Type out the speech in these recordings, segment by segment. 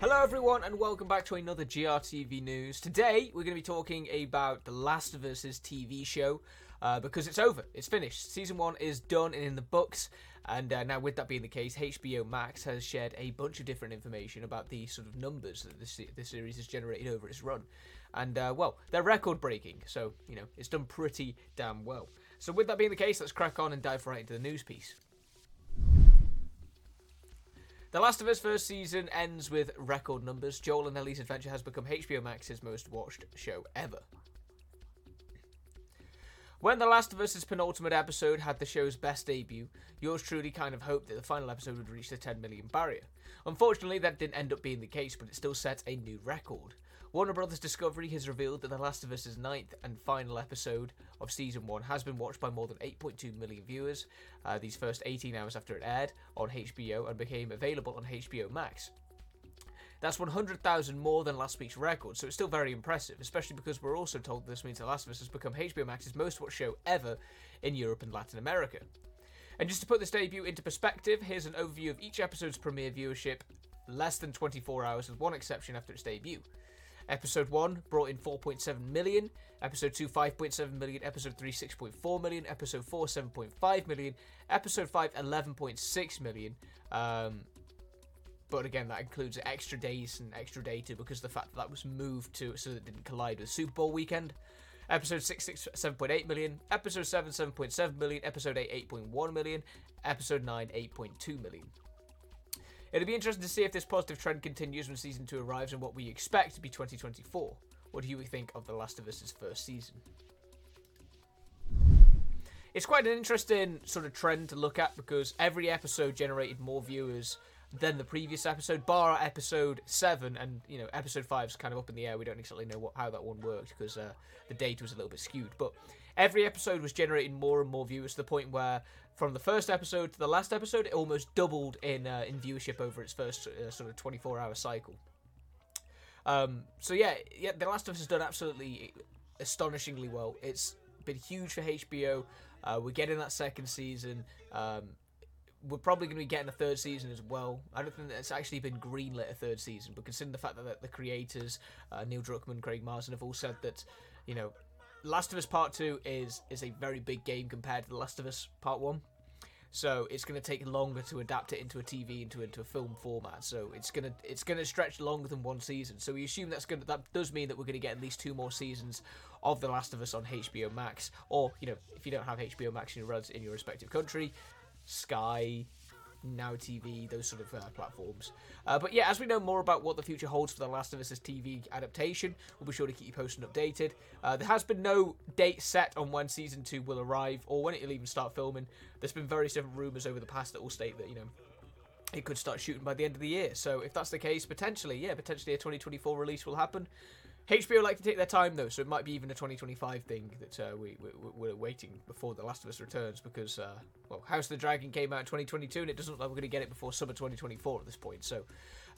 Hello, everyone, and welcome back to another GRTV news. Today, we're going to be talking about The Last of TV show uh, because it's over, it's finished. Season one is done and in the books, and uh, now, with that being the case, HBO Max has shared a bunch of different information about the sort of numbers that this, this series has generated over its run. And, uh, well, they're record breaking, so, you know, it's done pretty damn well. So, with that being the case, let's crack on and dive right into the news piece. The Last of Us first season ends with record numbers. Joel and Ellie's adventure has become HBO Max's most watched show ever. When The Last of Us's penultimate episode had the show's best debut, yours truly kind of hoped that the final episode would reach the 10 million barrier. Unfortunately, that didn't end up being the case, but it still set a new record. Warner Brothers Discovery has revealed that The Last of Us's ninth and final episode of season one has been watched by more than 8.2 million viewers uh, these first 18 hours after it aired on HBO and became available on HBO Max. That's 100,000 more than last week's record, so it's still very impressive, especially because we're also told this means The Last of Us has become HBO Max's most watched show ever in Europe and Latin America. And just to put this debut into perspective, here's an overview of each episode's premiere viewership less than 24 hours, with one exception after its debut. Episode 1 brought in 4.7 million, Episode 2 5.7 million, Episode 3 6.4 million, Episode 4 7.5 million, Episode 5 11.6 million. Um, but again, that includes extra days and extra data because the fact that that was moved to so that it didn't collide with Super Bowl weekend. Episode 6, 6 7.8 million, Episode 7 7.7 million, Episode 8 8.1 million, Episode 9 8.2 million. It'll be interesting to see if this positive trend continues when season 2 arrives and what we expect to be 2024. What do you think of The Last of Us's first season? It's quite an interesting sort of trend to look at because every episode generated more viewers than the previous episode, bar episode 7, and you know, episode 5 is kind of up in the air. We don't exactly know what, how that one worked because uh, the data was a little bit skewed. But every episode was generating more and more viewers to the point where from the first episode to the last episode, it almost doubled in uh, in viewership over its first uh, sort of 24 hour cycle. Um, so yeah, yeah, The Last of Us has done absolutely astonishingly well. It's been huge for HBO. Uh, we're getting that second season. Um, we're probably going to be getting a third season as well. I don't think that it's actually been greenlit a third season, but considering the fact that the creators, uh, Neil Druckmann, Craig Mazin, have all said that, you know, Last of Us Part Two is is a very big game compared to The Last of Us Part One. So it's going to take longer to adapt it into a TV into into a film format. So it's gonna it's gonna stretch longer than one season. So we assume that's gonna that does mean that we're gonna get at least two more seasons of The Last of Us on HBO Max, or you know if you don't have HBO Max in your in your respective country, Sky, now TV, those sort of uh, platforms. Uh, but yeah, as we know more about what the future holds for The Last of Us's TV adaptation, we'll be sure to keep you posted and updated. Uh, there has been no date set on when season two will arrive or when it will even start filming. There's been various different rumours over the past that will state that, you know, it could start shooting by the end of the year. So if that's the case, potentially, yeah, potentially a 2024 release will happen. HBO like to take their time though, so it might be even a 2025 thing that uh, we, we, are waiting before The Last of Us returns because, uh, well, House of the Dragon came out in 2022 and it doesn't look like we're going to get it before summer 2024 at this point. So,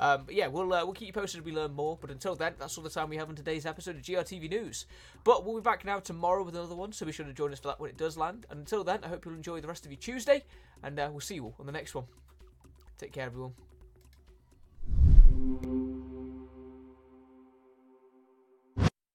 um, yeah, we'll uh, we'll keep you posted as we learn more. But until then, that's all the time we have on today's episode of GRTV News. But we'll be back now tomorrow with another one, so be sure to join us for that when it does land. And until then, I hope you'll enjoy the rest of your Tuesday, and uh, we'll see you all on the next one. Take care, everyone.